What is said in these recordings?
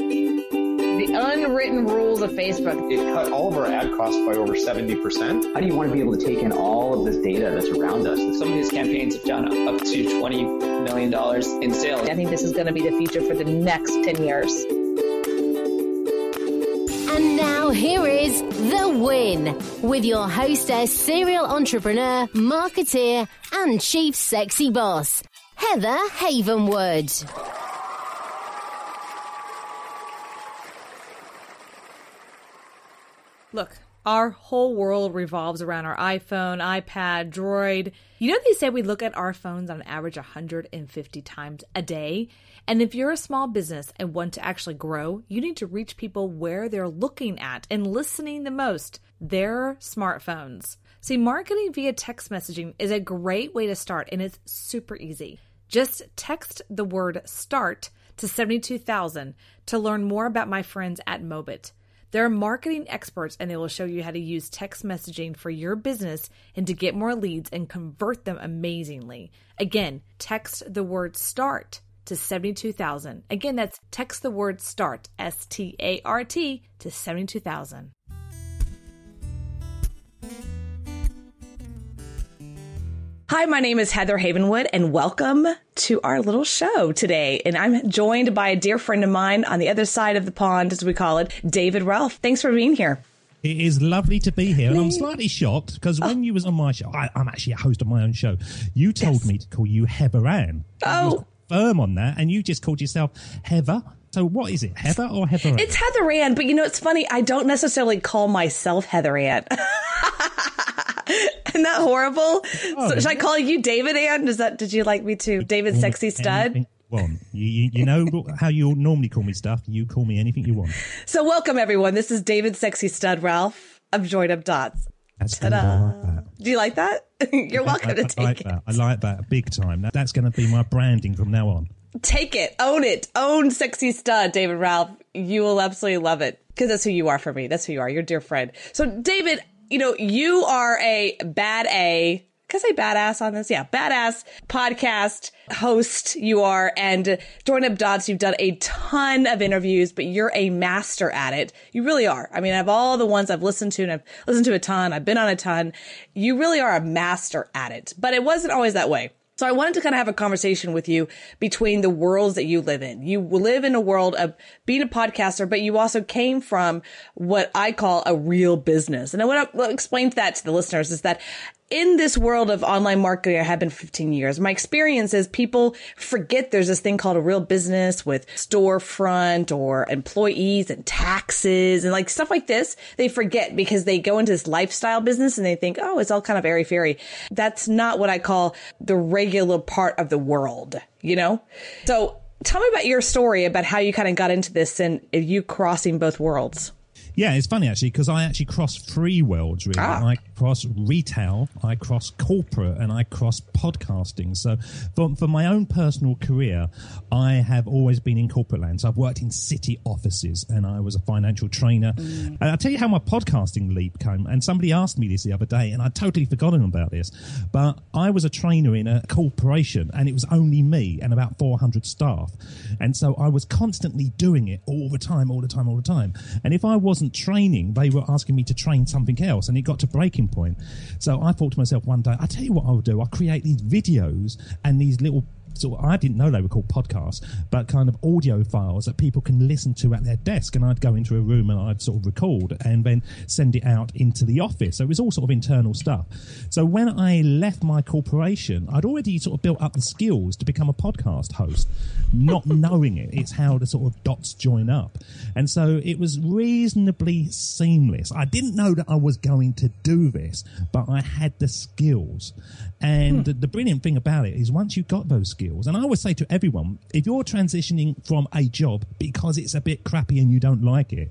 The unwritten rules of Facebook. It cut all of our ad costs by over 70%. How do you want to be able to take in all of this data that's around us? Some of these campaigns have done up to $20 million in sales. I think this is going to be the future for the next 10 years. And now here is The Win with your hostess, serial entrepreneur, marketeer, and chief sexy boss, Heather Havenwood. Look, our whole world revolves around our iPhone, iPad, Droid. You know, they say we look at our phones on average 150 times a day. And if you're a small business and want to actually grow, you need to reach people where they're looking at and listening the most their smartphones. See, marketing via text messaging is a great way to start, and it's super easy. Just text the word START to 72000 to learn more about my friends at Mobit. They're marketing experts and they will show you how to use text messaging for your business and to get more leads and convert them amazingly. Again, text the word START to 72,000. Again, that's text the word START, S T A R T, to 72,000. Hi, my name is Heather Havenwood, and welcome to our little show today. And I'm joined by a dear friend of mine on the other side of the pond, as we call it, David Ralph. Thanks for being here. It is lovely to be here, and I'm slightly shocked because when oh. you was on my show, I, I'm actually a host of my own show. You told Yes. me to call you Heather Ann. Oh. firm on that, and you just called yourself Heather. So what is it, Heather or Heather? It's Heather Ann, but you know, it's funny. I don't necessarily call myself Heather Ann. Isn't that horrible? Oh, so, should I call you David Ann? Does that, did you like me to? David Sexy Stud? Anything you. You, know how you normally call me stuff. You call me anything you want. So, welcome everyone. This is David Sexy Stud Ralph of Joined Up Dots. That's good. I Ta-da. like that. Do you like that? You're welcome I, to I take like it. that. I like that big time. That, that's going to be my branding from now on. Take it, own it, own sexy stud, David Ralph. You will absolutely love it because that's who you are for me. That's who you are, your dear friend. So, David, you know, you are a bad A. Can I say badass on this? Yeah, badass podcast host you are, and Join Up Dots. You've done a ton of interviews, but you're a master at it. You really are. I mean, of all the ones I've listened to, and I've listened to a ton, I've been on a ton. You really are a master at it. But it wasn't always that way. So I wanted to kind of have a conversation with you between the worlds that you live in. You live in a world of being a podcaster, but you also came from what I call a real business. And I want to explain that to the listeners is that in this world of online marketing, I have been 15 years. My experience is people forget there's this thing called a real business with storefront or employees and taxes and like stuff like this. They forget because they go into this lifestyle business and they think, oh, it's all kind of airy fairy. That's not what I call the regular part of the world, you know? So tell me about your story about how you kind of got into this and you crossing both worlds. Yeah, it's funny actually because I actually cross three worlds really. Ah. I cross retail, I cross corporate, and I cross podcasting. So, for, for my own personal career, I have always been in corporate land. So, I've worked in city offices, and I was a financial trainer. And I'll tell you how my podcasting leap came. And somebody asked me this the other day, and I'd totally forgotten about this. But I was a trainer in a corporation, and it was only me and about 400 staff. And so I was constantly doing it all the time, all the time, all the time. And if I wasn't training, they were asking me to train something else, and it got to breaking point. So I thought to myself one day, I tell you what I'll do. I'll create these videos and these little. So I didn't know they were called podcasts, but kind of audio files that people can listen to at their desk. And I'd go into a room and I'd sort of record and then send it out into the office. So it was all sort of internal stuff. So when I left my corporation, I'd already sort of built up the skills to become a podcast host, not knowing it. It's how the sort of dots join up. And so it was reasonably seamless. I didn't know that I was going to do this, but I had the skills. And the, the brilliant thing about it is once you've got those skills, and I always say to everyone, if you're transitioning from a job because it's a bit crappy and you don't like it,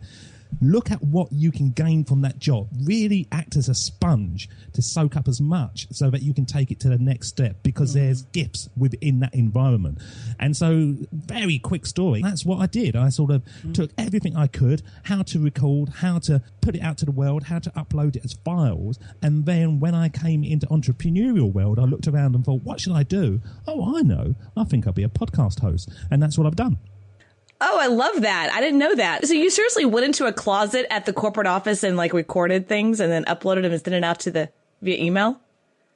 look at what you can gain from that job. Really act as a sponge to soak up as much so that you can take it to the next step because mm. there's gifts within that environment. And so, very quick story. That's what I did. I sort of mm. took everything I could, how to record, how to put it out to the world, how to upload it as files. And then when I came into entrepreneurial world, I looked around and thought, what should I do? Oh, I know. I think I'll be a podcast host. And that's what I've done. Oh, I love that. I didn't know that. So you seriously went into a closet at the corporate office and like recorded things and then uploaded them and sent it out to the via email?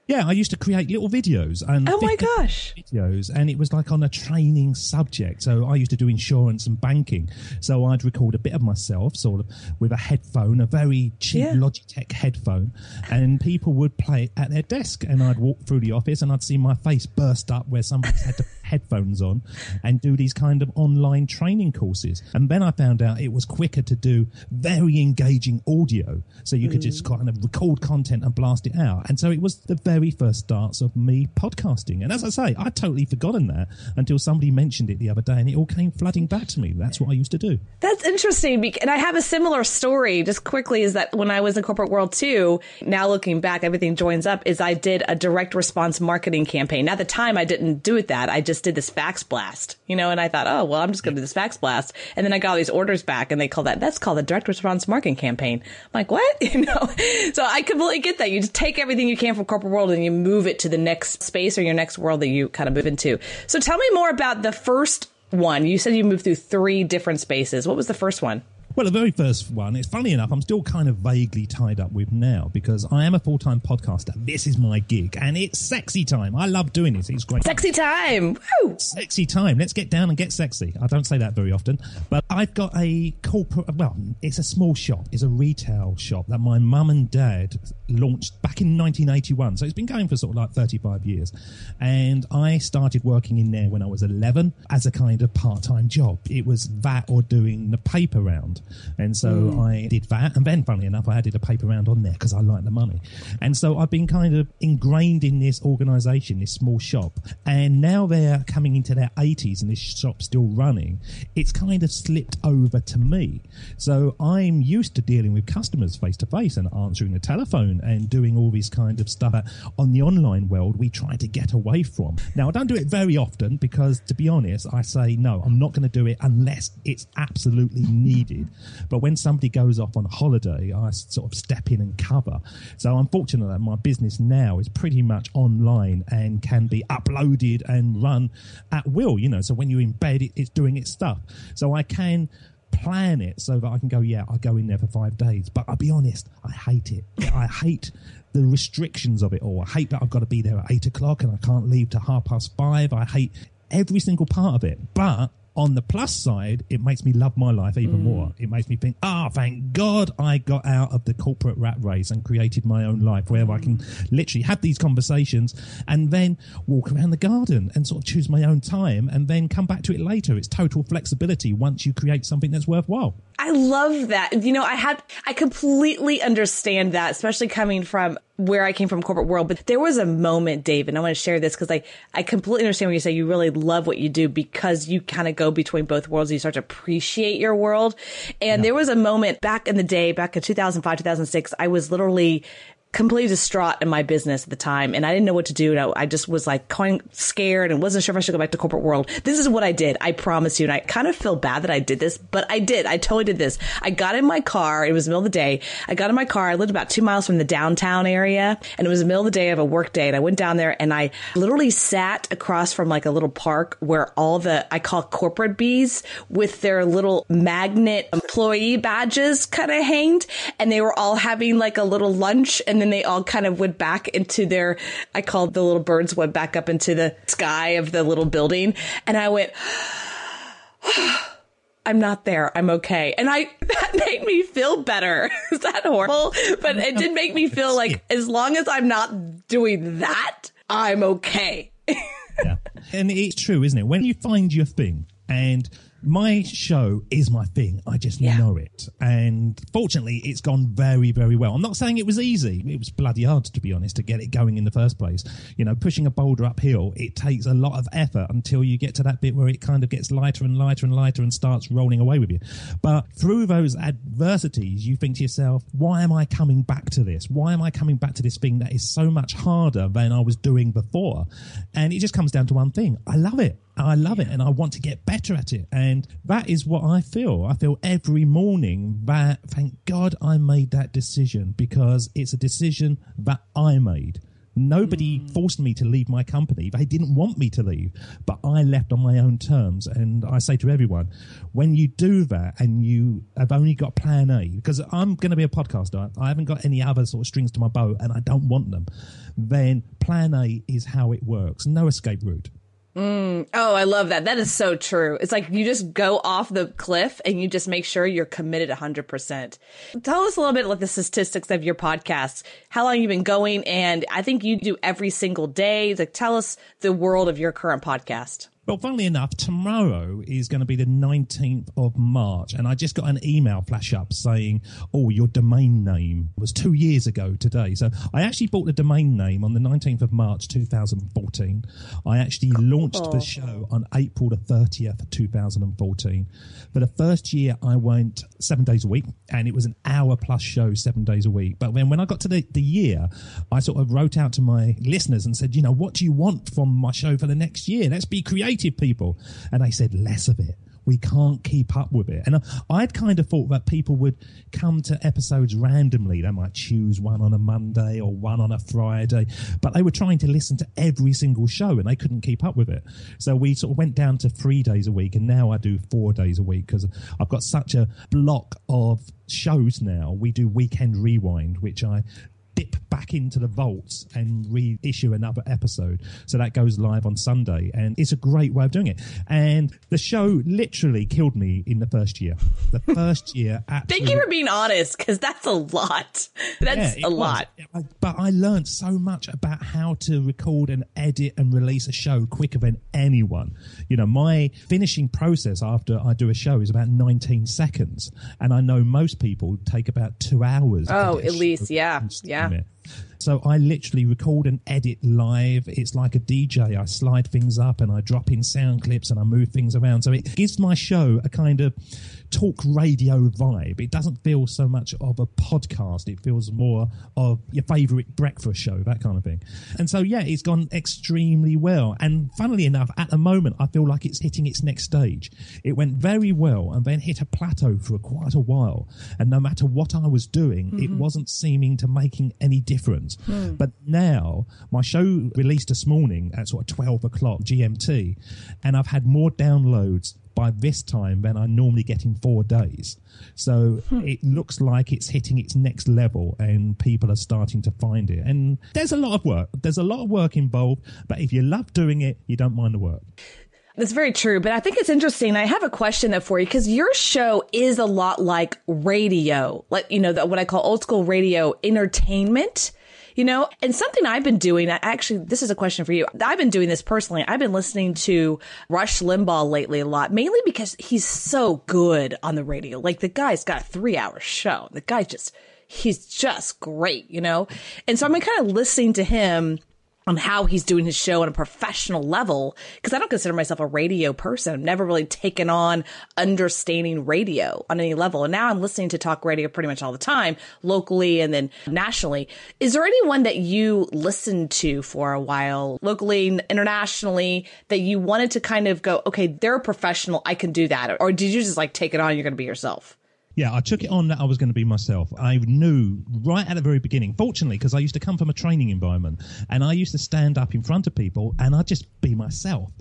Yeah, I used to create little videos and Oh my gosh. videos, and it was like on a training subject. So I used to do insurance and banking. So I'd record a bit of myself, sort of with a headphone, a very cheap Yeah. Logitech headphone, and people would play it at their desk, and I'd walk through the office, and I'd see my face burst up where somebody's had headphones on, and do these kind of online training courses. And then I found out it was quicker to do very engaging audio, so you could just mm. kind of record content and blast it out. And so it was the very first starts of me podcasting. And as I say, I'd totally forgotten that until somebody mentioned it the other day, and it all came flooding back to me. That's what I used to do. That's interesting. And I have a similar story just quickly is that when I was in corporate world too, now looking back, everything joins up is I did a direct response marketing campaign. At the time I didn't do it that. I just did this fax blast, you know, and I thought, oh, well, I'm just going to do this fax blast. And then I got all these orders back and they call that, that's called a direct response marketing campaign. I'm like, what? You know, so I completely get that. You just take everything you can from corporate world and you move it to the next space or your next world that you kind of move into. So tell me more about the first one. You said you moved through three different spaces. What was the first one? Well, the very first one, it's funny enough, I'm still kind of vaguely tied up with now because I am a full time podcaster. This is my gig and it's sexy time. I love doing this. It's great. Sexy time. Woo! Sexy time. Let's get down and get sexy. I don't say that very often, but I've got a corporate, well, it's a small shop. It's a retail shop that my mum and dad launched back in 1981. So it's been going for sort of like 35 years. And I started working in there when I was 11 as a kind of part time job. It was that or doing the paper round. And so mm. I did that. And then, funnily enough, I added a paper round on there because I like the money. And so I've been kind of ingrained in this organization, this small shop. And now they're coming into their 80s and this shop's still running. It's kind of slipped over to me. So I'm used to dealing with customers face to face and answering the telephone and doing all this kind of stuff on the online world we try to get away from. Now, I don't do it very often because, to be honest, I say, no, I'm not going to do it unless it's absolutely needed. But when somebody goes off on holiday, I sort of step in and cover. So I'm fortunate that my business now is pretty much online and can be uploaded and run at will, you know. So when you're in bed, it, it's doing its stuff. So I can plan it so that I can go, yeah, I go in there for five days. But I'll be honest, I hate it. I hate the restrictions of it all. I hate that I've got to be there at eight o'clock and I can't leave to half past five. I hate every single part of it. But on the plus side, it makes me love my life even more. It makes me think, ah, thank God I got out of the corporate rat race and created my own life where I can literally have these conversations and then walk around the garden and sort of choose my own time and then come back to it later. It's total flexibility once you create something that's worthwhile. I love that. You know, I had, I completely understand that, especially coming from where I came from corporate world. But there was a moment, David, and I want to share this because I, I completely understand when you say you really love what you do because you kind of go between both worlds. You start to appreciate your world. And there was a moment back in the day, back in 2005, 2006, I was literally completely distraught in my business at the time and I didn't know what to do. And I, just was like kind of scared and wasn't sure if I should go back to corporate world. This is what I did. I promise you. And I kind of feel bad that I did this, but I did. I totally did this. I got in my car. It was the middle of the day. I got in my car. I lived about two miles from the downtown area and it was the middle of the day of a work day. And I went down there and I literally sat across from like a little park where all the, I call corporate bees with their little magnet employee badges kind of hanged and they were all having like a little lunch and then they all kind of went back into their, I called the little birds went back up into the sky of the little building. And I went, I'm not there. I'm okay. And I, that made me feel better. Is that horrible? But it did make me feel like as long as I'm not doing that, I'm okay. yeah. And it's true, isn't it? When you find your thing, and my show is my thing, I just Yeah. know it. And fortunately, it's gone very, very well. I'm not saying it was easy. It was bloody hard, to be honest, to get it going in the first place. You know, pushing a boulder uphill, it takes a lot of effort until you get to that bit where it kind of gets lighter and lighter and lighter and starts rolling away with you. But through those adversities, you think to yourself, why am I coming back to this? Why am I coming back to this thing that is so much harder than I was doing before? And it just comes down to one thing. I love it. I love it and I want to get better at it. And that is what I feel. I feel every morning that thank God I made that decision because it's a decision that I made. Nobody mm. forced me to leave my company. They didn't want me to leave, but I left on my own terms. And I say to everyone, when you do that and you have only got plan A, because I'm going to be a podcaster, I haven't got any other sort of strings to my bow and I don't want them, then plan A is how it works. No escape route. Mm. Oh, I love that. That is so true. It's like you just go off the cliff and you just make sure you're committed 100%. Tell us a little bit like the statistics of your podcast, how long you've been going. And I think you do every single day. Like tell us the world of your current podcast. Well, funnily enough, tomorrow is going to be the 19th of March, and I just got an email flash up saying, Oh, your domain name was two years ago today. So I actually bought the domain name on the 19th of March 2014. I actually launched the show on April the 30th, 2014. For the first year, I went seven days a week, and it was an hour plus show seven days a week. But then when I got to the, the year, I sort of wrote out to my listeners and said, You know, what do you want from my show for the next year? Let's be creative people. And they said, less of it. We can't keep up with it. And I'd kind of thought that people would come to episodes randomly. They might choose one on a Monday or one on a Friday, but they were trying to listen to every single show and they couldn't keep up with it. So we sort of went down to three days a week and now I do four days a week because I've got such a block of shows now. We do Weekend Rewind, which I dip back into the vaults and reissue another episode. So that goes live on Sunday, and it's a great way of doing it. And the show literally killed me in the first year. The first year, Thank you for being honest, because that's a lot. That's Yeah, a was. lot. But I learned so much about how to record and edit and release a show quicker than anyone. You know, my finishing process after I do a show is about 19 seconds. And I know most people take about two hours. Oh, at least, yeah, yeah, yeah. it. So I literally record and edit live. It's like a DJ. I slide things up and I drop in sound clips and I move things around. So it gives my show a kind of talk radio vibe. It doesn't feel so much of a podcast. It feels more of your favorite breakfast show, that kind of thing. And so, yeah, it's gone extremely well. And funnily enough, at the moment, I feel like it's hitting its next stage. It went very well and then hit a plateau for quite a while. And no matter what I was doing, it mm-hmm. wasn't seeming to making any difference. Hmm. But now my show released this morning at sort of 12 o'clock GMT and I've had more downloads by this time than I normally get in four days. So hmm. it looks like it's hitting its next level and people are starting to find it. And there's a lot of work. There's a lot of work involved, but if you love doing it, you don't mind the work. That's very true, but I think it's interesting. I have a question though for you because your show is a lot like radio, like you know, the, what I call old school radio entertainment. You know, and something I've been doing, actually, this is a question for you. I've been doing this personally. I've been listening to Rush Limbaugh lately a lot, mainly because he's so good on the radio. Like the guy's got a three hour show. The guy just, he's just great, you know? And so been kind of listening to him on how he's doing his show on a professional level because I don't consider myself a radio person. I've never really taken on understanding radio on any level. And now I'm listening to talk radio pretty much all the time, locally and then nationally. Is there anyone that you listened to for a while, locally, and internationally, that you wanted to kind of go, okay, they're a professional, I can do that? Or did you just like take it on, you're going to be yourself? Yeah, I took it on that I was going to be myself. I knew right at the very beginning, fortunately, because I used to come from a training environment and I used to stand up in front of people and I'd just be myself.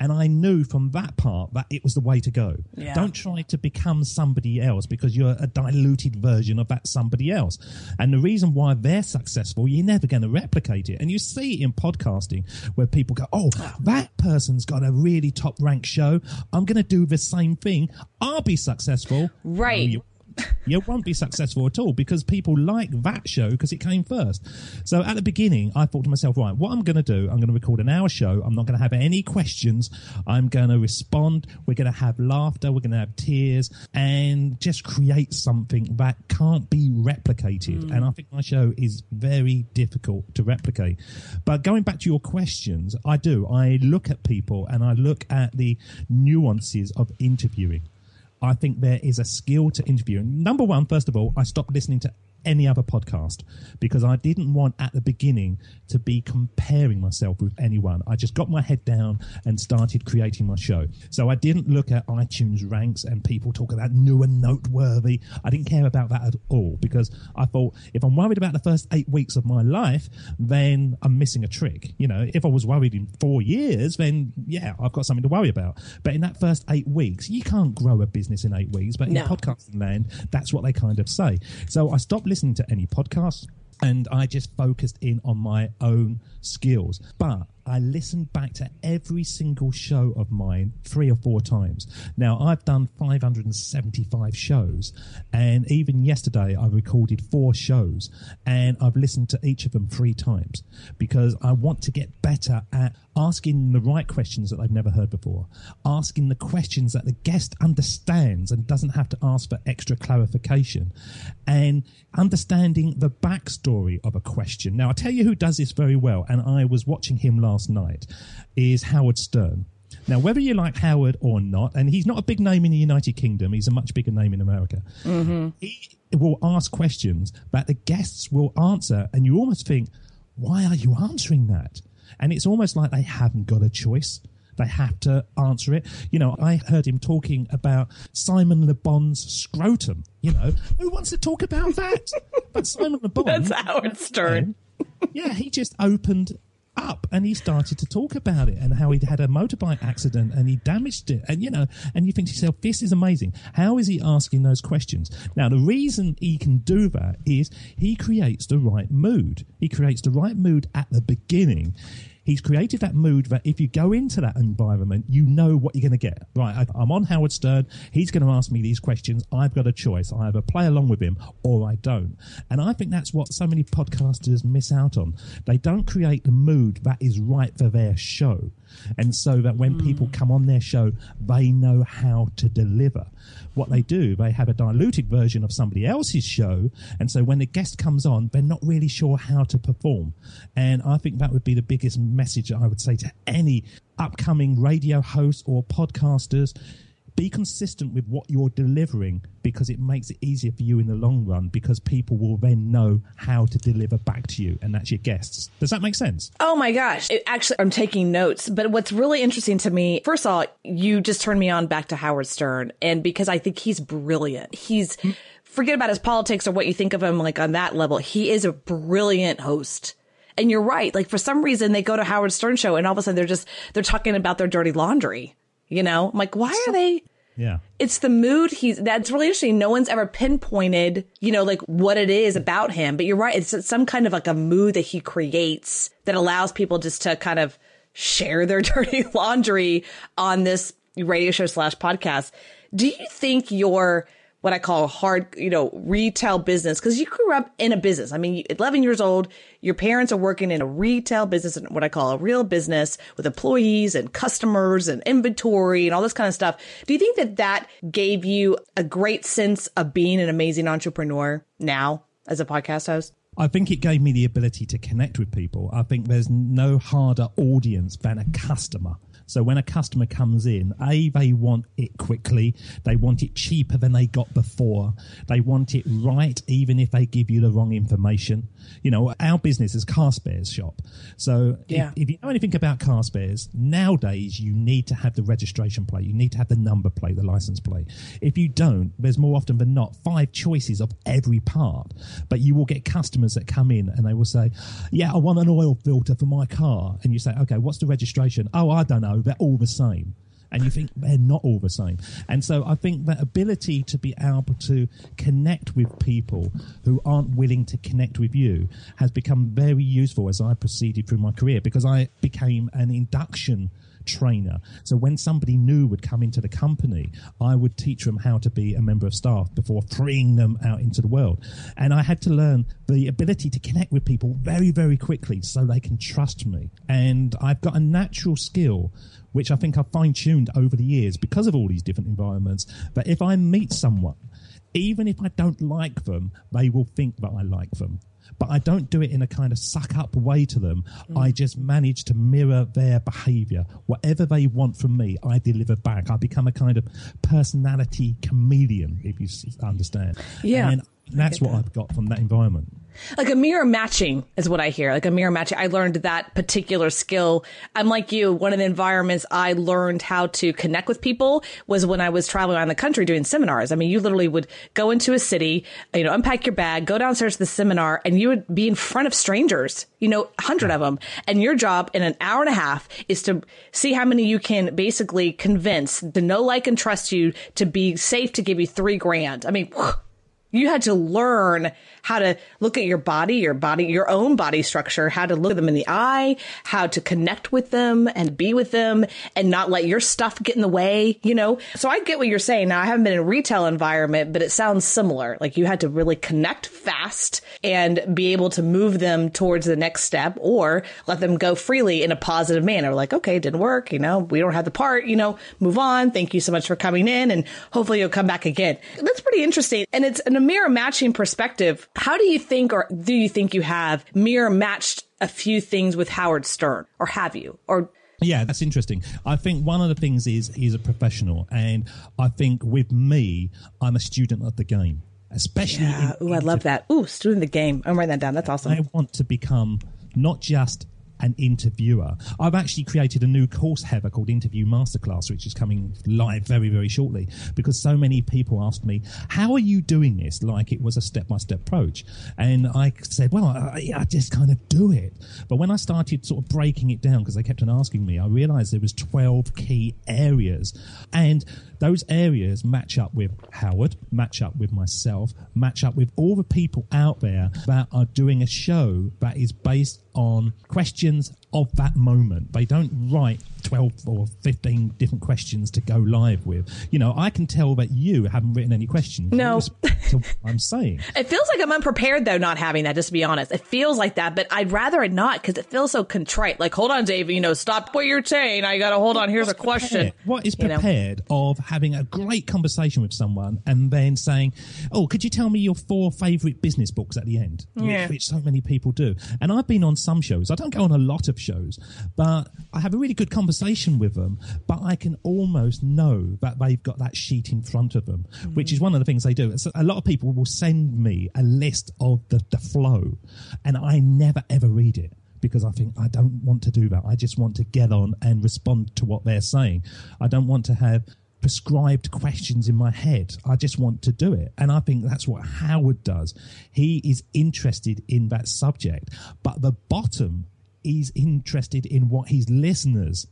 And I knew from that part that it was the way to go. Yeah. Don't try to become somebody else because you're a diluted version of that somebody else. And the reason why they're successful, you're never going to replicate it. And you see it in podcasting where people go, Oh, that person's got a really top ranked show. I'm going to do the same thing. I'll be successful. Right. You you won't be successful at all because people like that show because it came first. So at the beginning, I thought to myself, right, what I'm going to do, I'm going to record an hour show. I'm not going to have any questions. I'm going to respond. We're going to have laughter. We're going to have tears and just create something that can't be replicated. Mm. And I think my show is very difficult to replicate. But going back to your questions, I do. I look at people and I look at the nuances of interviewing. I think there is a skill to interviewing. Number one, first of all, I stopped listening to any other podcast because I didn't want at the beginning to be comparing myself with anyone. I just got my head down and started creating my show. So I didn't look at iTunes ranks and people talk about new and noteworthy. I didn't care about that at all because I thought if I'm worried about the first eight weeks of my life, then I'm missing a trick. You know, if I was worried in four years, then yeah, I've got something to worry about. But in that first eight weeks, you can't grow a business in eight weeks. But in No. podcasting land, that's what they kind of say. So I stopped listening to any podcasts and I just focused in on my own skills. But I listened back to every single show of mine three or four times. Now, I've done 575 shows, and even yesterday I recorded four shows, and I've listened to each of them three times because I want to get better at asking the right questions that I've never heard before, asking the questions that the guest understands and doesn't have to ask for extra clarification, and understanding the backstory of a question. Now, I'll tell you who does this very well, and I was watching him last night, is Howard Stern. Now, whether you like Howard or not, and he's not a big name in the United Kingdom, he's a much bigger name in America. Mm-hmm. He will ask questions that the guests will answer, and you almost think, why are you answering that? And it's almost like they haven't got a choice. They have to answer it. You know, I heard him talking about Simon Le Bon's scrotum. You know, who wants to talk about that? But Simon Le Bon. That's Howard Stern. Yeah, he just opened up and he started to talk about it and how he'd had a motorbike accident and he damaged it. And you know and you think to yourself this is amazing. How is he asking those questions? Now the reason he can do that is he creates the right mood. He creates the right mood at the beginning He's created that mood that if you go into that environment, you know what you're going to get. Right, I- I'm on Howard Stern. He's going to ask me these questions. I've got a choice. I either play along with him or I don't. And I think that's what so many podcasters miss out on. They don't create the mood that is right for their show. And so that when people hmm. come on their show, they know how to deliver. What they do, they have a diluted version of somebody else's show. And so when the guest comes on, they're not really sure how to perform. And I think that would be the biggest message I would say to any upcoming radio hosts or podcasters. Be consistent with what you're delivering because it makes it easier for you in the long run because people will then know how to deliver back to you and that's your guests. Does that make sense? Oh my gosh. It, actually, I'm taking notes. But what's really interesting to me, first of all, you just turned me on back to Howard Stern. And because I think he's brilliant. He's, forget about his politics or what you think of him like on that level. He is a brilliant host. And you're right. Like for some reason they go to Howard Stern show and all of a sudden they're just, they're talking about their dirty laundry. You know, I'm like, why are they? Yeah. it's the mood he's that's really interesting. No one's ever pinpointed you know like what it is about him but you're right. It's some kind of like a mood that he creates that allows people just to kind of share their dirty laundry on this radio show slash podcast. Do you think your what I call a hard, you know, retail business because you grew up in a business. I mean, 11 years old, your parents are working in a retail business and what I call a real business with employees and customers and inventory and all this kind of stuff. Do you think that that gave you a great sense of being an amazing entrepreneur now as a podcast host? I think it gave me the ability to connect with people. I think there's no harder audience than a customer. So when a customer comes in, A, they want it quickly. They want it cheaper than they got before. They want it right, even if they give you the wrong information. You know, our business is car spares shop. So if- if, you know anything about car spares, nowadays you need to have the registration plate. You need to have the number plate, the license plate. If you don't, there's more often than not five choices of every part. But you will get customers that come in and they will say, yeah, I want an oil filter for my car. And you say, okay, what's the registration? Oh, I don't know. They're all the same. And you think they're not all the same. And so I think that ability to be able to connect with people who aren't willing to connect with you has become very useful as I proceeded through my career because I became an induction trainer. So when somebody new would come into the company, I would teach them how to be a member of staff before freeing them out into the world. And I had to learn the ability to connect with people very, very quickly so they can trust me. And I've got a natural skill which I think I've fine tuned over the years because of all these different environments. That if I meet someone, even if I don't like them, they will think that I like them. But I don't do it in a kind of suck up way to them. I just manage to mirror their behavior. Whatever they want from me, I deliver back. I become a kind of personality chameleon, if you understand. Yeah, And that's what I've got from that environment. Like a mirror matching is what I hear. Like a mirror matching. I learned that particular skill. I'm like you. One of the environments I learned how to connect with people was when I was traveling around the country doing seminars. I mean, you literally would go into a city, you know, unpack your bag, go downstairs to the seminar, and you would be in front of strangers, you know, a hundred of them. And your job in an hour and a half is to see how many you can basically convince to know, like, and trust you to be safe to give you three grand. I mean, you had to learn how to look at your body, your body, your own body structure, how to look at them in the eye, how to connect with them and be with them and not let your stuff get in the way, you know? So I get what you're saying. Now I haven't been in a retail environment, but it sounds similar. Like you had to really connect fast and be able to move them towards the next step or let them go freely in a positive manner. Like, okay, didn't work. You know, we don't have the part, you know, move on. Thank you so much for coming in and hopefully you'll come back again. That's pretty interesting. And it's in a mirror matching perspective. How do you think, or do you think you have mirror matched a few things with Howard Stern or have you? Or Yeah, that's interesting. I think one of the things is he's a professional, and I think with me, I'm a student of the game, especially. yeah, ooh, I love that. Ooh, student of the game. I'm writing that down. That's awesome. I want to become not just an interviewer. I've actually created a new course, Heather, called Interview Masterclass, which is coming live very, very shortly because so many people asked me, How are you doing this? Like it was a step by step approach. And I said, Well, I, I just kind of do it. But when I started sort of breaking it down, because they kept on asking me, I realized there was 12 key areas. And those areas match up with Howard, match up with myself, match up with all the people out there that are doing a show that is based on questions of that moment. They don't write 12 or 15 different questions to go live with. You know, I can tell that you haven't written any questions. No. To what I'm saying. It feels like I'm unprepared though, not having that, just to be honest. It feels like that, but I'd rather it not because it feels so contrite. Like, hold on, Dave, you know, stop what you're saying. I gotta hold on. Here's a question. prepared? What is You know? prepared of having a great conversation with someone and then saying, "Oh, could you tell me your four favourite business books at the end?" Yeah. Which, so many people do. And I've been on some shows. I don't go on a lot of shows, but I have a really good conversation with them. But I can almost know that they've got that sheet in front of them, mm. which is one of the things they do. So a lot of people will send me a list of the, the flow, and I never ever read it because I think I don't want to do that. I just want to get on and respond to what they're saying. I don't want to have prescribed questions in my head. I just want to do it. And I think that's what Howard does. He is interested in that subject, but the bottom is interested in what his listeners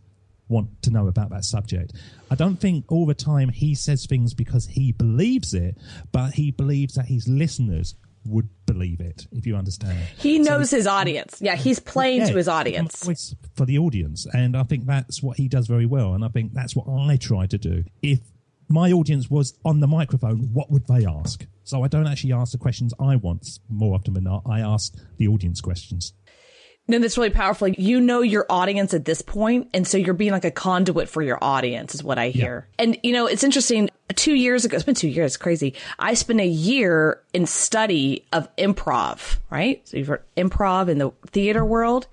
want to know about that subject. I don't think all the time he says things because he believes it, but he believes that his listeners would believe it, if you understand. He So- knows his audience. Yeah, he's playing to his audience. voice for the audience, and I think that's what he does very well, and I think that's what I try to do. If my audience was on the microphone, what would they ask? So I don't actually ask the questions I want more often than not. I ask the audience questions. No, that's really powerful. You know your audience at this point, and so you're being like a conduit for your audience, is what I hear. And you know, it's interesting. Two years ago, it's been two years, crazy. I spent a year in study of improv, right? So you've heard improv in the theater world.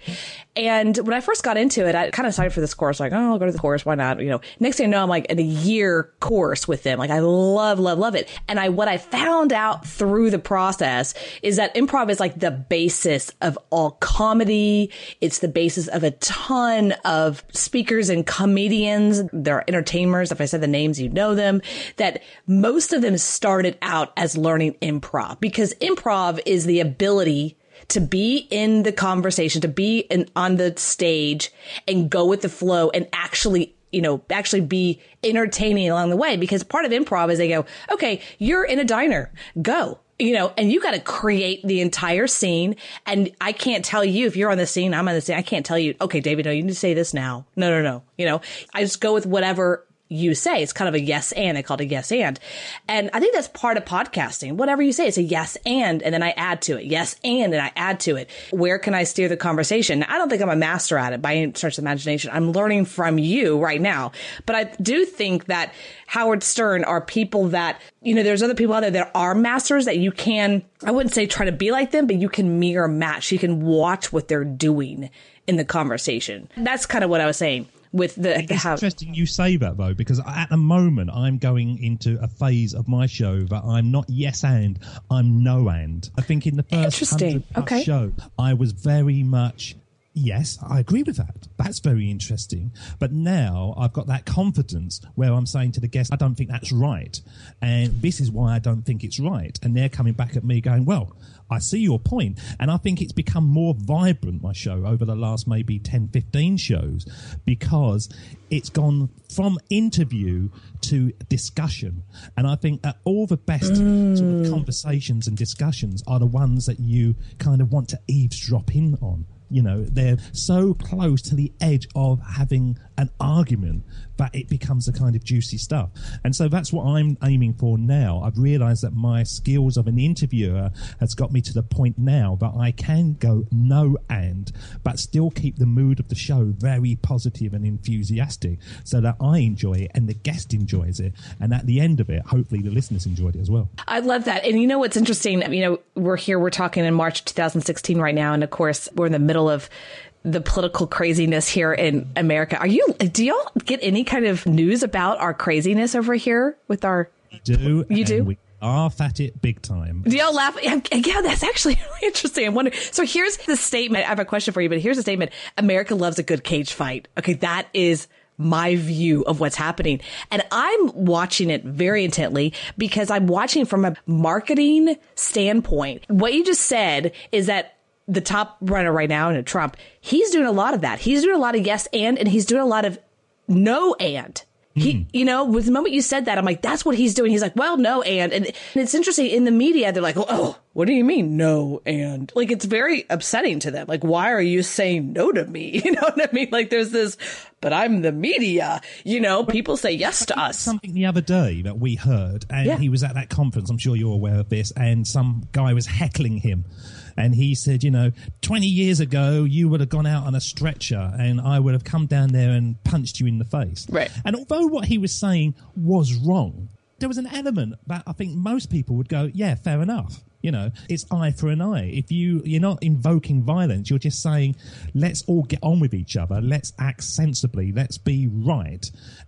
And when I first got into it, I kind of signed for this course, like, oh, I'll go to the course, why not? You know, next thing I know, I'm like in a year course with them. Like I love, love, love it. And I, what I found out through the process is that improv is like the basis of all comedy. It's the basis of a ton of speakers and comedians. There are entertainers. If I said the names, you know them. That most of them started out as learning improv because improv is the ability to be in the conversation, to be in, on the stage and go with the flow and actually you know, actually be entertaining along the way because part of improv is they go, okay, you're in a diner, go. You know, and you got to create the entire scene. And I can't tell you if you're on the scene, I'm on the scene. I can't tell you, okay, David, no, you need to say this now. No, no, no. You know, I just go with whatever you say. It's kind of a yes and. I call it a yes and. And I think that's part of podcasting. Whatever you say, it's a yes and, and then I add to it. Yes and, and I add to it. Where can I steer the conversation? I don't think I'm a master at it by any stretch of imagination. I'm learning from you right now. But I do think that Howard Stern are people that, you know, there's other people out there that are masters that you can, I wouldn't say try to be like them, but you can mirror match. You can watch what they're doing in the conversation. That's kind of what I was saying with the, the It's interesting you say that though, because at the moment I'm going into a phase of my show that I'm not yes and I'm no and. I think in the first Interesting. 100 plus Okay. show I was very much. Yes, I agree with that. That's very interesting. But now I've got that confidence where I'm saying to the guest, I don't think that's right. And this is why I don't think it's right. And they're coming back at me going, well, I see your. And I think it's become more vibrant, my show, over the last maybe 10, 15 shows, because it's gone from interview to discussion. And I think all the best sort of mm. conversations and discussions are the ones that you kind of want to eavesdrop in on. You know, they're so close to the edge of having an argument that it becomes a kind of juicy stuff. And so that's what I'm aiming for now. I've realized that my skills of an interviewer has got me to the point now that I can go no and, but still keep the mood of the show very positive and enthusiastic so that I enjoy it and the guest enjoys it. And at the end of it, hopefully the listeners enjoyed it as well. I love that. And you know what's interesting? You know, we're here, we're talking in March 2016 right now. And of course, we're in the middle of the political craziness here in America. Are you, do y'all get any kind of news about our craziness over here with our, Do You do? We laugh at it big time. do y'all laugh? Yeah, yeah, that's actually really interesting. I'm wondering. So here's the statement. I have a question for you, but here's the statement. America loves a good cage fight. Okay. That is my view of what's happening. And I'm watching it very intently because I'm watching from a marketing standpoint. What you just said is that the top runner right now, and Trump, he's doing a lot of that. He's doing a lot of yes and, and he's doing a lot of no and. He, hmm. you know, with the moment you said that, I'm like, that's what he's doing. He's like, well, no, and, and it's interesting in the media. They're like, oh, what do you mean, no, and like, it's very upsetting to them. Like, why are you saying no to me? You know what I mean? Like, there's this, but I'm the media. You know, people say yes to us. Something the other day that we heard, and Yeah. he was at that conference. I'm sure you're aware of this. And some guy was heckling him, and he said, "You know, 20 years ago, you would have gone out on a stretcher, and I would have come down there and punched you in the face." Right. And although what he was saying was wrong, there was an element that I think most people would go, "Yeah, fair enough." You know, it's eye for an eye. If you you're not invoking violence, you're just saying, let's all get on with each other. Let's act sensibly. Let's be right.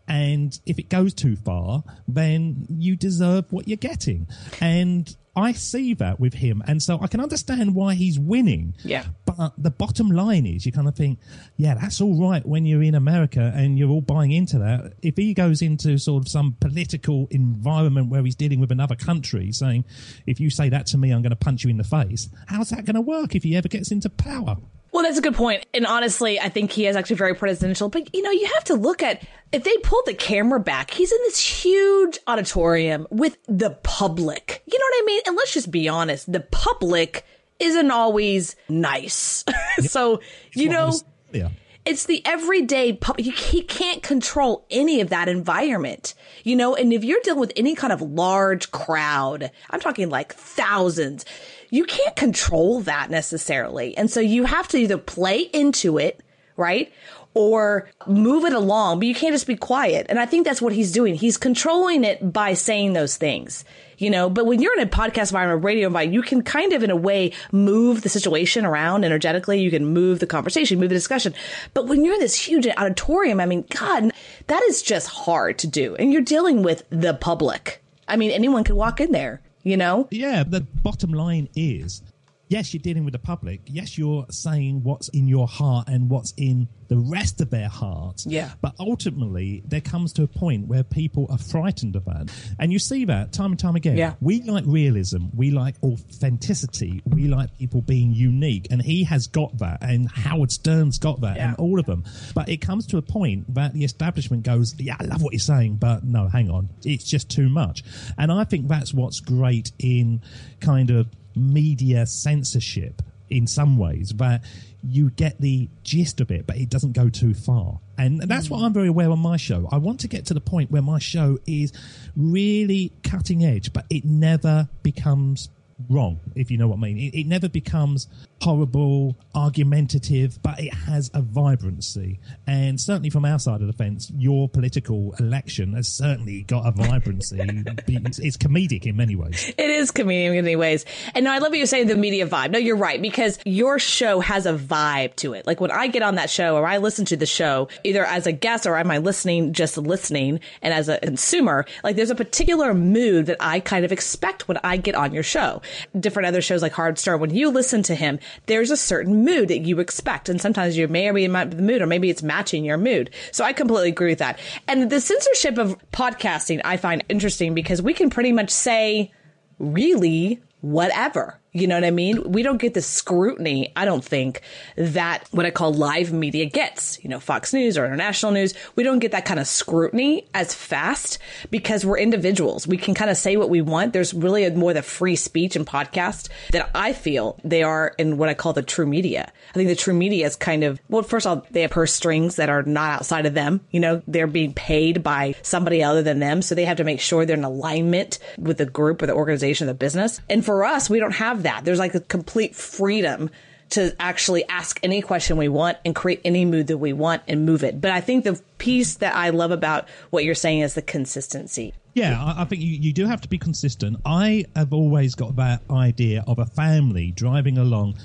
And if it goes too far, then you deserve what you're getting. And I see that with him, and so I can understand why he's winning. Yeah. But the bottom line is, you kind of think, yeah, that's all right when you're in America and you're all buying into that. If he goes into sort of some political environment where he's dealing with another country, saying, if you say that to me, I'm going to punch you in the face, how's that going to work if he ever gets into power? Well, that's a good point. And honestly, I think he is actually very presidential. But, you know, you have to look at if they pull the camera back, he's in this huge auditorium with the public. You know what I mean? And let's just be honest the public isn't always nice. so, you know. yeah. It's the everyday public. You, he can't control any of that environment, you know. And if you're dealing with any kind of large crowd, I'm talking like thousands, you can't control that necessarily. And so you have to either play into it, right? Or move it along, but you can't just be quiet. And I think that's what he's doing. He's controlling it by saying those things, you know. But when you're in a podcast environment, radio environment, you can kind of, in a way, move the situation around energetically. You can move the conversation, move the discussion. But when you're in this huge auditorium, I mean, God, that is just hard to do. And you're dealing with the public. I mean, anyone could walk in there, you know? Yeah, the bottom line is yes, you're dealing with the public. Yes, you're saying what's in your heart and what's in the rest of their hearts. Yeah. But ultimately, there comes to a point where people are frightened of that. And you see that time and time again. Yeah. We like realism. We like authenticity. We like people being unique. And he has got that. And Howard Stern's got that. Yeah. And all of them. But it comes to a point that the establishment goes, yeah, I love what you're saying, but no, hang on. It's just too much. And I think that's what's great in kind of media censorship in some ways, but you get the gist of it, but it doesn't go too far. And that's what I'm very aware on my show. I want to get to the point where my show is really cutting edge, but it never becomes wrong, if you know what I mean. It, it never becomes horrible, argumentative, but it has a vibrancy. And certainly from our side of the fence, your political election has certainly got a vibrancy. it's, it's comedic in many ways. It is comedic in many ways. And no, I love what you're saying, the media vibe. No, you're right, because your show has a vibe to it. Like when I get on that show or I listen to the show, either as a guest or am I listening, just listening, and as a consumer, like there's a particular mood that I kind of expect when I get on your show. Different other shows like Howard Stern, when you listen to him, there's a certain mood that you expect. And sometimes you may or may not be the mood, or maybe it's matching your mood. So I completely agree with that. And the censorship of podcasting, I find interesting because we can pretty much say, really, whatever. You know what I mean? We don't get the scrutiny, I don't think, that what I call live media gets. You know, Fox News or international news. We don't get that kind of scrutiny as fast because we're individuals. We can kind of say what we want. There's really a, more the free speech and podcast that I feel they are in what I call the true media. I think the true media is kind of, well, first of all, they have purse strings that are not outside of them. You know, they're being paid by somebody other than them. So they have to make sure they're in alignment with the group or the organization or the business. And for us, we don't have that. There's like a complete freedom to actually ask any question we want and create any mood that we want and move it. But I think the piece that I love about what you're saying is the consistency. Yeah, I, I think you, you do have to be consistent. I have always got that idea of a family driving along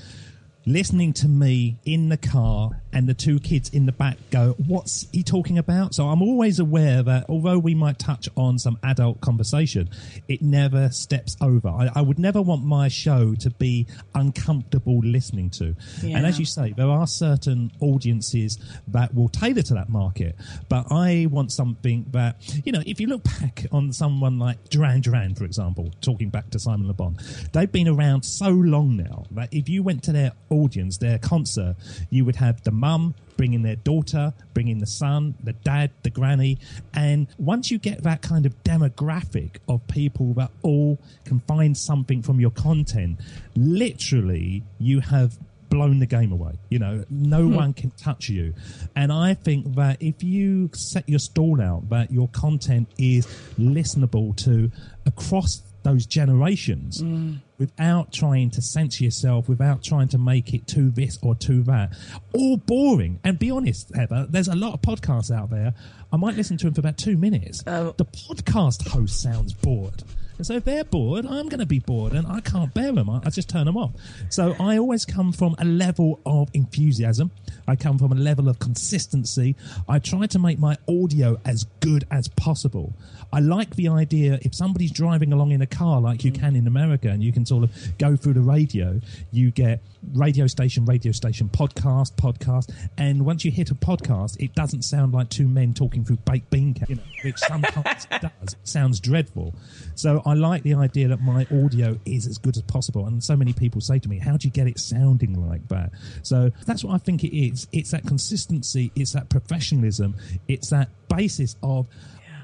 listening to me in the car and the two kids in the back go, What's he talking about? So I'm always aware that although we might touch on some adult conversation, it never steps over. I, I would never want my show to be uncomfortable listening to. Yeah. And as you say, there are certain audiences that will tailor to that market, but I want something that, you know, if you look back on someone like Duran Duran, for example, talking back to Simon Le Bon, they've been around so long now that if you went to their audience, their concert, you would have the mum bringing their daughter, bringing the son, the dad, the granny. And once you get that kind of demographic of people that all can find something from your content, literally you have blown the game away. You know, no hmm. one can touch you. And I think that if you set your stall out that your content is listenable to across those generations mm. without trying to censor yourself, without trying to make it too this or too that, All boring. And be honest, Heather, there's a lot of podcasts out there. I might listen to them for about two minutes. Oh. the podcast host sounds bored. And so if they're bored, I'm going to be bored and I can't bear them. I, I just turn them off. So I always come from a level of enthusiasm. I come from a level of consistency. I try to make my audio as good as possible. I like the idea if somebody's driving along in a car like you mm. can in America and you can sort of go through the radio, you get radio station, radio station, podcast, podcast. And once you hit a podcast, it doesn't sound like two men talking through baked bean cans, you know, which sometimes it does. It sounds dreadful. So I like the idea that my audio is as good as possible. And so many people say to me, how do you get it sounding like that? So that's what I think it is. It's that consistency. It's that professionalism. It's that basis of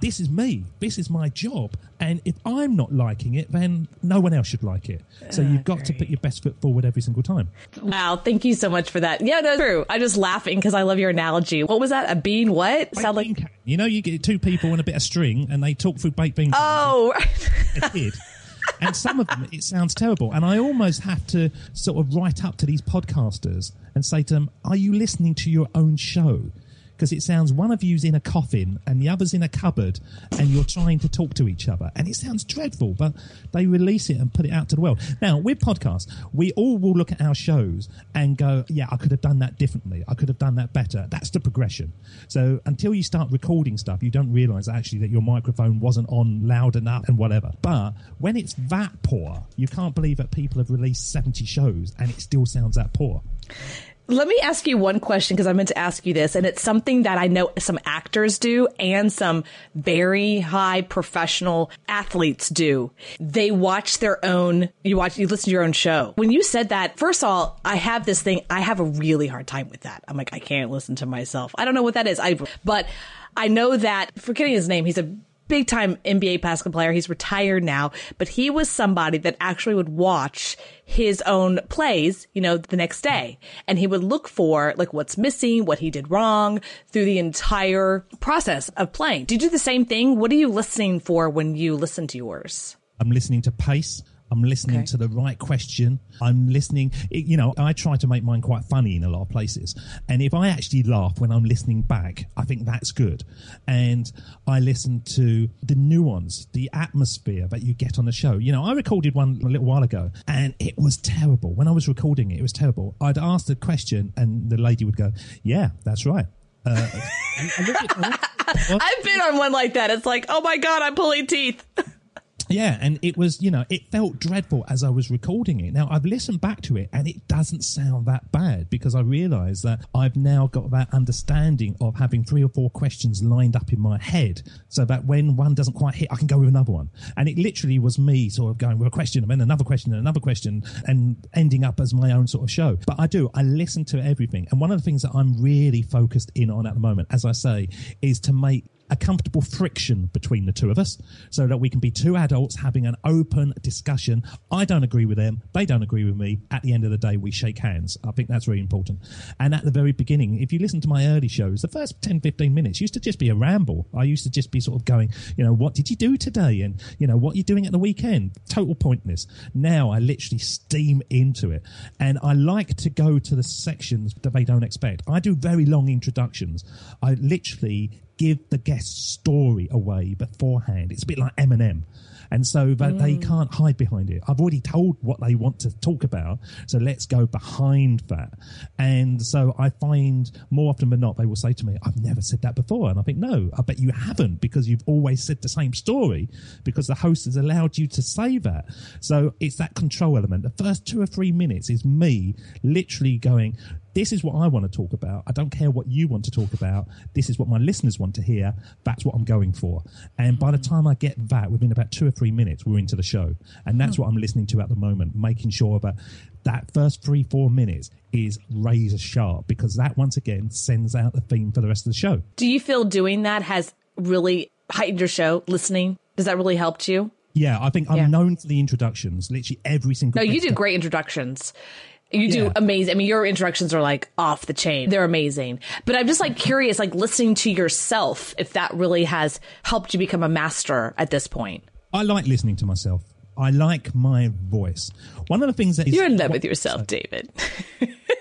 this is me. This is my job. And if I'm not liking it, then no one else should like it. So you've got to put your best foot forward every single time. Wow, thank you so much for that. Yeah, no, true. I'm just laughing because I love your analogy. What was that? A bean? What? Sound like? Bean can. You know, you get two people and a bit of string and they talk through baked beans. Oh, a kid. And some of them, it sounds terrible. And I almost have to sort of write up to these podcasters and say to them, Are you listening to your own show? Because it sounds one of you's in a coffin and the other's in a cupboard and you're trying to talk to each other. And it sounds dreadful, but they release it and put it out to the world. Now, with podcasts, we all will look at our shows and go, Yeah, I could have done that differently. I could have done that better. That's the progression. So until you start recording stuff, you don't realize actually that your microphone wasn't on loud enough and whatever. But when it's that poor, you can't believe that people have released 70 shows and it still sounds that poor. Let me ask you one question because I meant to ask you this, and it's something that I know some actors do and some very high professional athletes do. They watch their own, you watch, you listen to your own show. When you said that, first of all, I have this thing, I have a really hard time with that. I'm like, I can't listen to myself. I don't know what that is. I, but I know that, forgetting his name, he's a big time NBA basketball player. He's retired now, but he was somebody that actually would watch his own plays, you know, the next day. And he would look for like what's missing, what he did wrong through the entire process of playing. Do you do the same thing? What are you listening for when you listen to yours? I'm listening to pace. I'm listening Okay. to the right question. I'm listening. it- You know, I try to make mine quite funny in a lot of places. And if I actually laugh when I'm listening back, I think that's good. And I listen to the nuance, the atmosphere that you get on the show. You know, I recorded one a little while ago and it was terrible. When I was recording it, it was terrible. I'd ask the question and the lady would go, Yeah, that's right. Uh, and- and look at- I've been on one like that. It's like, oh my God, I'm pulling teeth. Yeah, and it was, you know, it felt dreadful as I was recording it. Now, I've listened back to it and it doesn't sound that bad because I realize that I've now got that understanding of having three or four questions lined up in my head so that when one doesn't quite hit, I can go with another one. And it literally was me sort of going with a question and then another question and another question and ending up as my own sort of show. But I do, I listen to everything. And one of the things that I'm really focused in on at the moment, as I say, is to make a comfortable friction between the two of us so that we can be two adults having an open discussion. I don't agree with them. They don't agree with me. At the end of the day, we shake hands. I think that's really important. And at the very beginning, if you listen to my early shows, the first 10, 15 minutes used to just be a ramble. I used to just be sort of going, you know, what did you do today? And, you know, what are you doing at the weekend? Total pointless. Now I literally steam into it. And I like to go to the sections that they don't expect. I do very long introductions. I literally give the guest's story away beforehand. It's a bit like Eminem. And so that they mm. can't hide behind it. I've already told what they want to talk about. So let's go behind that. And so I find more often than not, they will say to me, I've never said that before. And I think, no, I bet you haven't because you've always said the same story because the host has allowed you to say that. So it's that control element. The first two or three minutes is me literally going, this is what I want to talk about. I don't care what you want to talk about. This is what my listeners want to hear. That's what I'm going for. And by the mm. time I get that, within about two or three minutes, we're into the show. And that's mm. what I'm listening to at the moment, making sure that that first three, four minutes is razor sharp because that once again sends out the theme for the rest of the show. Do you feel doing that has really heightened your show, listening? Does that really helped you? Yeah, I think I'm Yeah. known for the introductions. Literally every single. No, you do great introductions. You do Yeah. amazing. I mean, your introductions are like off the chain. They're amazing. But I'm just like curious, like listening to yourself, if that really has helped you become a master at this point. I like listening to myself. I like my voice. One of the things that is You're in love with yourself, David.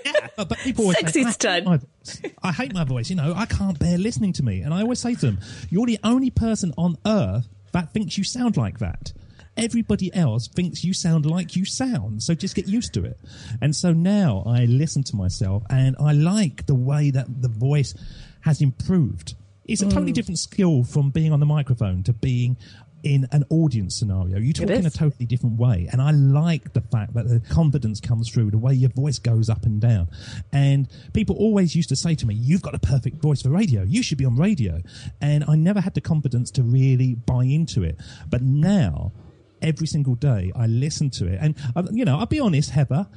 Yeah, but, people always Sexy say, I hate. I hate my voice. You know, I can't bear listening to me. And I always say to them, you're the only person on earth that thinks you sound like that. Everybody else thinks you sound like you sound. So just get used to it. And so now I listen to myself and I like the way that the voice has improved. It's a Mm. totally different skill from being on the microphone to being in an audience scenario. You talk in a totally different way. And I like the fact that the confidence comes through, the way your voice goes up and down. And people always used to say to me, You've got a perfect voice for radio. You should be on radio. And I never had the confidence to really buy into it. But now, every single day, I listen to it. And, uh, you know, I'll be honest, Heather.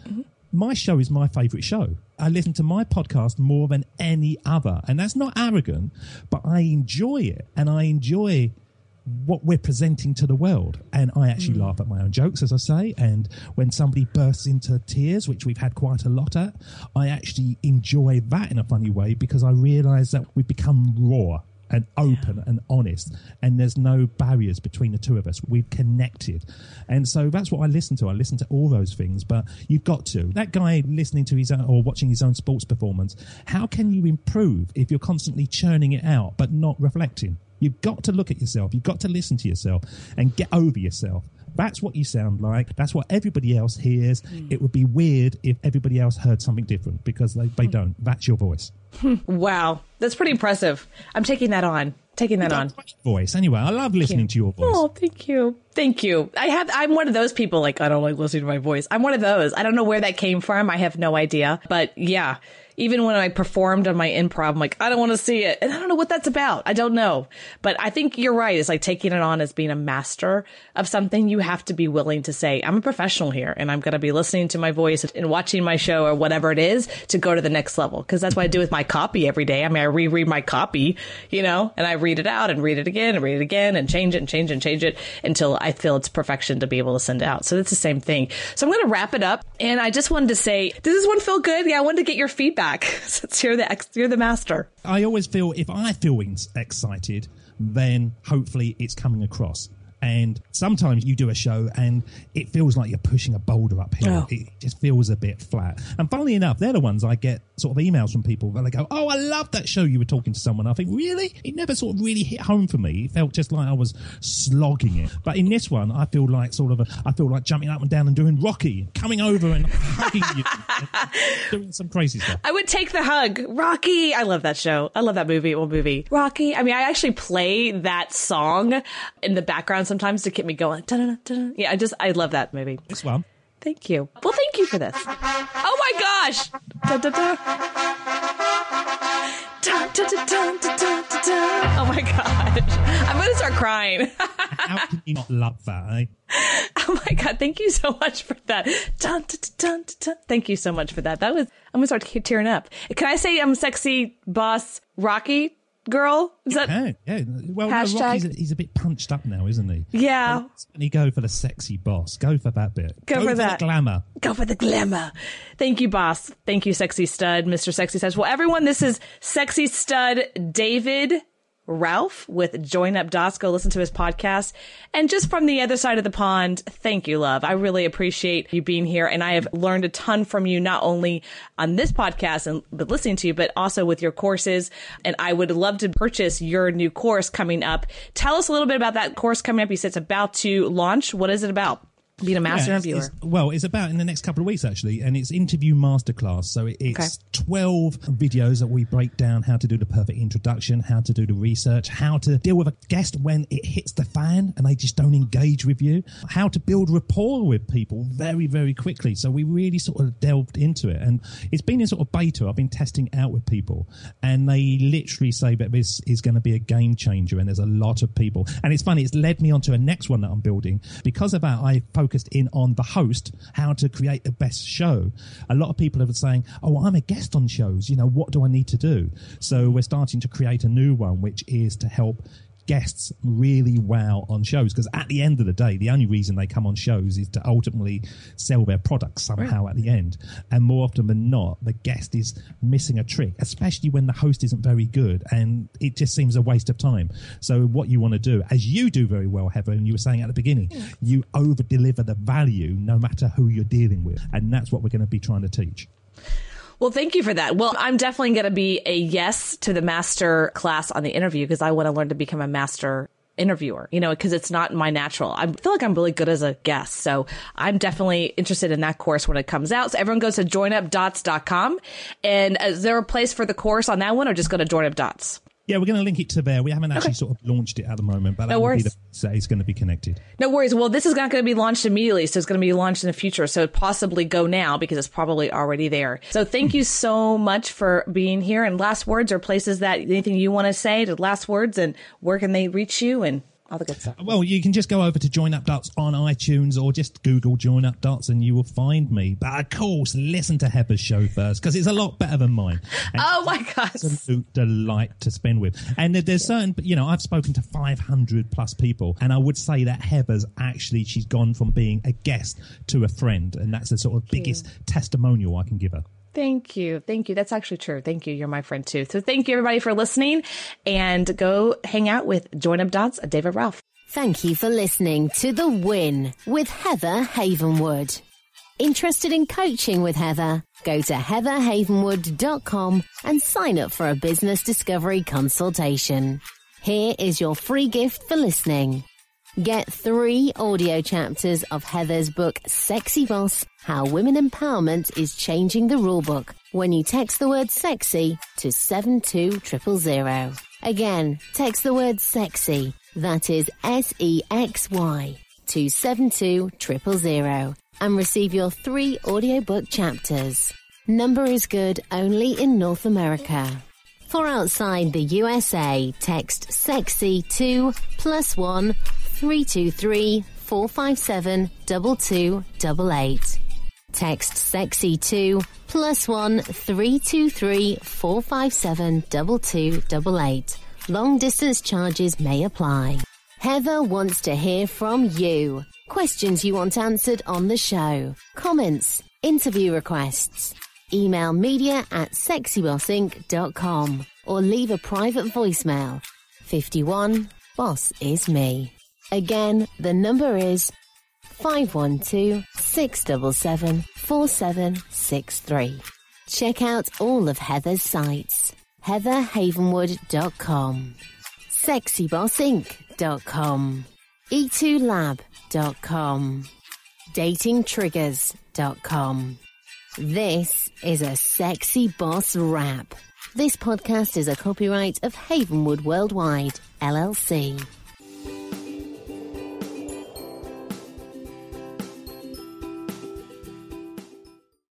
My show is my favorite show. I listen to my podcast more than any other. And that's not arrogant, but I enjoy it. And I enjoy what we're presenting to the world. And I actually laugh at my own jokes, as I say. And when somebody bursts into tears, which we've had quite a lot at, I actually enjoy that in a funny way because I realize that we've become raw and open and honest and there's no barriers between the two of us. We've connected. And so that's what i listen to. I listen to all those things but you've got to. That guy listening to his own or watching his own sports performance how can you improve if you're constantly churning it out but not reflecting? You've got to look at yourself. You've got to listen to yourself and get over yourself. That's what you sound like. That's what everybody else hears. Hmm. It would be weird if everybody else heard something different because they, they hmm. don't. That's your voice. Wow. That's pretty impressive. I'm taking that on. Taking that on. Voice. Anyway, I love listening to your voice. Oh, thank you. Thank you. I have I'm one of those people like I don't like listening to my voice. I'm one of those. I don't know where that came from. I have no idea. But yeah, even when I performed on my improv, I'm like, I don't want to see it. And I don't know what that's about. I don't know. But I think you're right. It's like taking it on as being a master of something. You have to be willing to say, I'm a professional here and I'm going to be listening to my voice and watching my show or whatever it is to go to the next level. Cause that's what I do with my copy every day. I mean, I reread my copy, you know, and I read it out and read it again and read it again and change it and change it and change it until I feel it's perfection to be able to send out. So it's the same thing. So I'm going to wrap it up. And I just wanted to say, does this one feel good? Yeah, I wanted to get your feedback since you're the ex- you're the master. I always feel if I feel excited, then hopefully it's coming across. And sometimes you do a show and it feels like you're pushing a boulder uphill. Oh. It just feels a bit flat. And funnily enough, they're the ones I get sort of emails from people where they go, Oh, I love that show you were talking to someone. I think, Really? It never sort of really hit home for me. It felt just like I was slogging it. But in this one, I feel like sort of, a, I feel like jumping up and down and doing Rocky, coming over and hugging you, and doing some crazy stuff. I would take the hug. Rocky. I love that show. I love that movie. Old movie. Rocky. I mean, I actually play that song in the background sometimes to keep me going. Dun-dun. Yeah, I just, I love that movie. One. Thank you. Well, thank you for this. Oh my gosh. Dun, dun, dun. Oh my gosh. I'm going to start crying. How can you not love that, eh? Oh my god! Thank you so much for that. Dun, dun, dun. Thank you so much for that. That was. I'm gonna start tearing up. Can I say I'm sexy boss Rocky girl? Is that? Yeah, yeah. Well, no, Rocky's a, he's a bit punched up now, isn't he? Yeah. And you go for the sexy boss. Go for that bit. Go for that. the glamour. Go for the glamour. Thank you, boss. Thank you, sexy stud, Mr. Sexy Stud. Well, everyone, this is sexy stud David Ralph with Join Up Dots. Go listen to his podcast. And just from the other side of the pond, thank you, love. I really appreciate you being here. And I have learned a ton from you, not only on this podcast and but listening to you, but also with your courses. And I would love to purchase your new course coming up. Tell us a little bit about that course coming up. You said it's about to launch. What is it about? Being a master Yeah, interviewer. well, it's about in the next couple of weeks actually, and it's interview masterclass. So it, it's twelve videos that we break down how to do the perfect introduction, how to do the research, how to deal with a guest when it hits the fan and they just don't engage with you, how to build rapport with people very very quickly. So we really sort of delved into it, and it's been in sort of beta. I've been testing out with people, and they literally say that this is going to be a game changer, and there's a lot of people. And it's funny, it's led me onto a next one that I'm building because of that. I focused in on the host, how to create the best show. A lot of people are saying, "Oh, I'm a guest on shows. You know, what do I need to do?" So we're starting to create a new one, which is to help guests really wow on shows because at the end of the day the only reason they come on shows is to ultimately sell their product somehow at the end. And more often than not the guest is missing a trick especially when the host isn't very good and it just seems a waste of time. So what you want to do as you do very well heather and you were saying at the beginning you over deliver the value no matter who you're dealing with. And that's what we're going to be trying to teach Well, thank you for that. Well, I'm definitely going to be a yes to the master class on the interview because I want to learn to become a master interviewer, you know, because it's not my natural. I feel like I'm really good as a guest. So I'm definitely interested in that course when it comes out. So everyone goes to joinupdots.com. And uh, is there a place for the course on that one or just go to joinupdots? Yeah we're going to link it to there we haven't actually sort of launched it at the moment but that No worries. that it's going to be connected No worries. Well, this is not going to be launched immediately, so it's going to be launched in the future. So possibly go now because it's probably already there. So thank you mm-hmm. so much for being here. And last words or places that anything you want to say to last words and where can they reach you and all the good stuff. Well, you can just go over to Join Up Dots on iTunes or just Google Join Up Dots and you will find me. But of course, listen to Heather's show first because it's a lot better than mine. And Oh my gosh. absolute delight to spend with. And there's certain, you know, I've spoken to 500 plus people, and I would say that Heather's actually she's gone from being a guest to a friend, and that's the sort of biggest testimonial I can give her. Thank you. Thank you. That's actually true. Thank you. You're my friend too. So thank you everybody for listening and go hang out with Join Up Dots, David Ralph. Thank you for listening to The Win with Heather Havenwood. Interested in coaching with Heather? Go to heatherhavenwood.com and sign up for a business discovery consultation. Here is your free gift for listening. Get three audio chapters of Heather's book, Sexy Boss How Women Empowerment is Changing the Rulebook when you text the word sexy to 72000. Again, text the word sexy, that is S E X Y, to 72000 and receive your three audiobook chapters. Number is good only in North America. For outside the USA, text sexy to plus one 323 457 2288. Text sexy to plus one 323 457 2288. Long distance charges may apply. Heather wants to hear from you. Questions you want answered on the show. Comments, interview requests. Email media at sexybossinc.com or leave a private voicemail. 51 Boss is me. Again, the number is 512 677 4763. Check out all of Heather's sites. heatherhavenwood.com, sexybossinc.com, e2lab.com, datingtriggers.com. This is a sexy boss Wrap. This podcast is a copyright of Havenwood Worldwide, LLC.